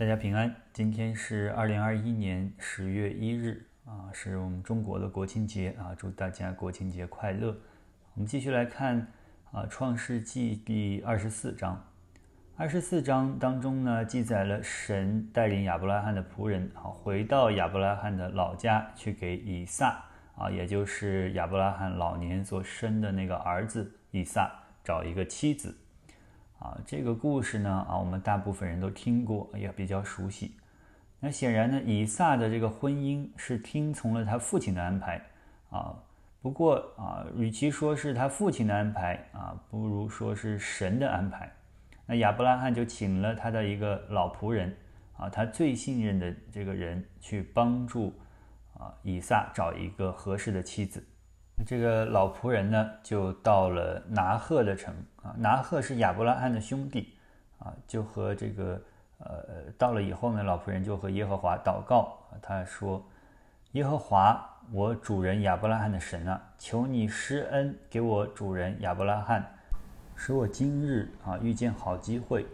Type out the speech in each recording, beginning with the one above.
大家平安，今天是二零二一年十月一日啊，是我们中国的国庆节啊，祝大家国庆节快乐。我们继续来看啊，《创世纪》第二十四章。二十四章当中呢，记载了神带领亚伯拉罕的仆人啊，回到亚伯拉罕的老家去给以撒啊，也就是亚伯拉罕老年所生的那个儿子以撒找一个妻子。啊，这个故事呢，啊，我们大部分人都听过，也比较熟悉。那显然呢，以撒的这个婚姻是听从了他父亲的安排，啊，不过啊，与其说是他父亲的安排，啊，不如说是神的安排。那亚伯拉罕就请了他的一个老仆人，啊，他最信任的这个人去帮助，啊，以撒找一个合适的妻子。这个老仆人呢，就到了拿鹤的城啊。拿鹤是亚伯拉罕的兄弟啊，就和这个呃，到了以后呢，老仆人就和耶和华祷告他说：“耶和华，我主人亚伯拉罕的神啊，求你施恩给我主人亚伯拉罕，使我今日啊遇见好机会。”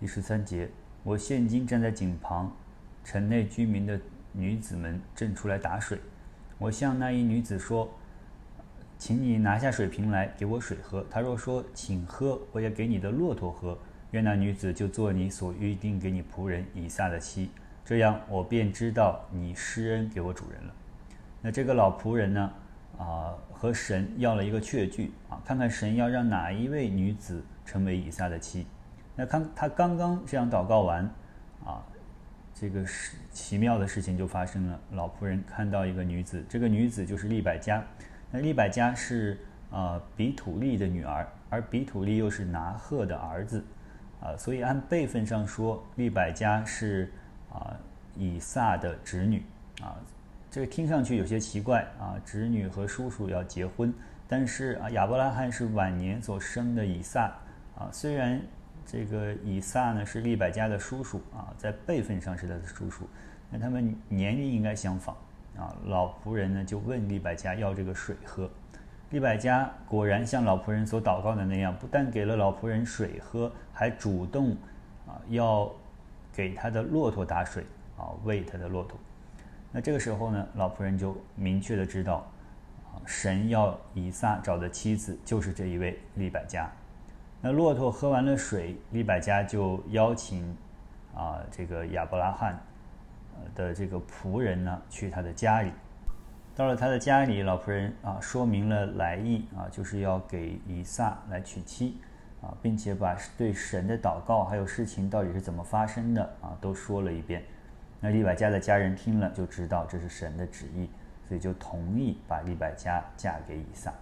第十三节，我现今站在井旁，城内居民的女子们正出来打水，我向那一女子说。请你拿下水瓶来给我水喝。他若说请喝，我也给你的骆驼喝。愿那女子就做你所预定给你仆人以撒的妻，这样我便知道你施恩给我主人了。那这个老仆人呢？啊，和神要了一个确据啊，看看神要让哪一位女子成为以撒的妻。那看他刚刚这样祷告完，啊，这个是奇妙的事情就发生了。老仆人看到一个女子，这个女子就是利百加。那利百加是呃比土利的女儿，而比土利又是拿鹤的儿子，啊，所以按辈分上说，利百加是啊以撒的侄女，啊，这个听上去有些奇怪啊，侄女和叔叔要结婚，但是啊亚伯拉罕是晚年所生的以撒，啊，虽然这个以撒呢是利百加的叔叔啊，在辈分上是他的叔叔，那他们年龄应该相仿。啊，老仆人呢就问利百加要这个水喝，利百加果然像老仆人所祷告的那样，不但给了老仆人水喝，还主动啊要给他的骆驼打水啊喂他的骆驼。那这个时候呢，老仆人就明确的知道啊，神要以撒找的妻子就是这一位利百加。那骆驼喝完了水，利百加就邀请啊这个亚伯拉罕。的这个仆人呢，去他的家里，到了他的家里，老仆人啊说明了来意啊，就是要给以撒来娶妻啊，并且把对神的祷告还有事情到底是怎么发生的啊都说了一遍。那利百加的家人听了就知道这是神的旨意，所以就同意把利百加嫁给以撒。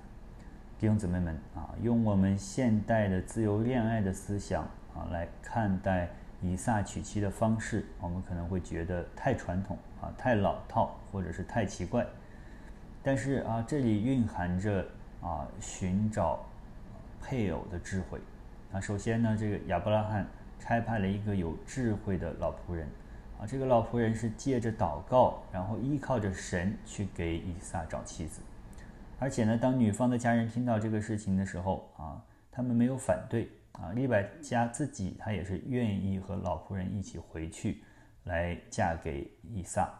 弟兄姊妹们啊，用我们现代的自由恋爱的思想啊来看待。以撒娶妻的方式，我们可能会觉得太传统啊，太老套，或者是太奇怪。但是啊，这里蕴含着啊寻找配偶的智慧。啊，首先呢，这个亚伯拉罕差派了一个有智慧的老仆人啊，这个老仆人是借着祷告，然后依靠着神去给以撒找妻子。而且呢，当女方的家人听到这个事情的时候啊，他们没有反对。啊，利百加自己他也是愿意和老仆人一起回去，来嫁给以撒。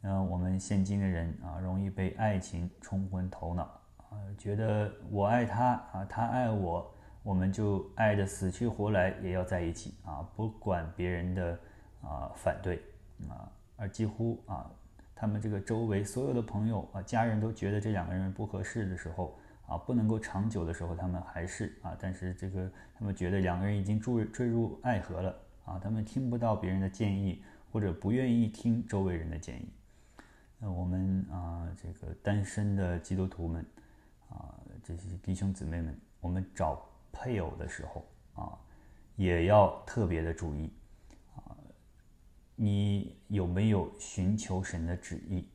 那我们现今的人啊，容易被爱情冲昏头脑啊，觉得我爱他啊，他爱我，我们就爱的死去活来也要在一起啊，不管别人的啊反对啊，而几乎啊，他们这个周围所有的朋友啊、家人都觉得这两个人不合适的时候。啊，不能够长久的时候，他们还是啊，但是这个他们觉得两个人已经坠坠入爱河了啊，他们听不到别人的建议，或者不愿意听周围人的建议。那我们啊，这个单身的基督徒们啊，这些弟兄姊妹们，我们找配偶的时候啊，也要特别的注意啊，你有没有寻求神的旨意？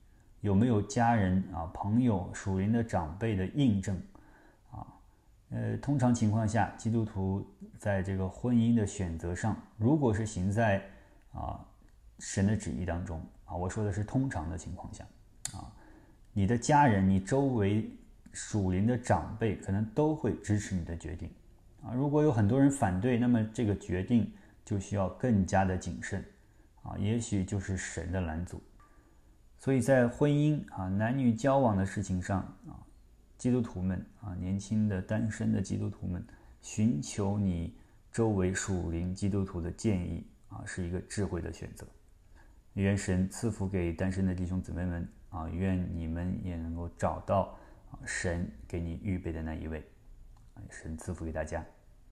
有没有家人啊、朋友、属灵的长辈的印证啊？呃，通常情况下，基督徒在这个婚姻的选择上，如果是行在啊神的旨意当中啊，我说的是通常的情况下啊，你的家人、你周围属灵的长辈可能都会支持你的决定啊。如果有很多人反对，那么这个决定就需要更加的谨慎啊，也许就是神的拦阻。所以在婚姻啊、男女交往的事情上啊，基督徒们啊，年轻的单身的基督徒们，寻求你周围属灵基督徒的建议啊，是一个智慧的选择。愿神赐福给单身的弟兄姊妹们啊，愿你们也能够找到，神给你预备的那一位。神赐福给大家。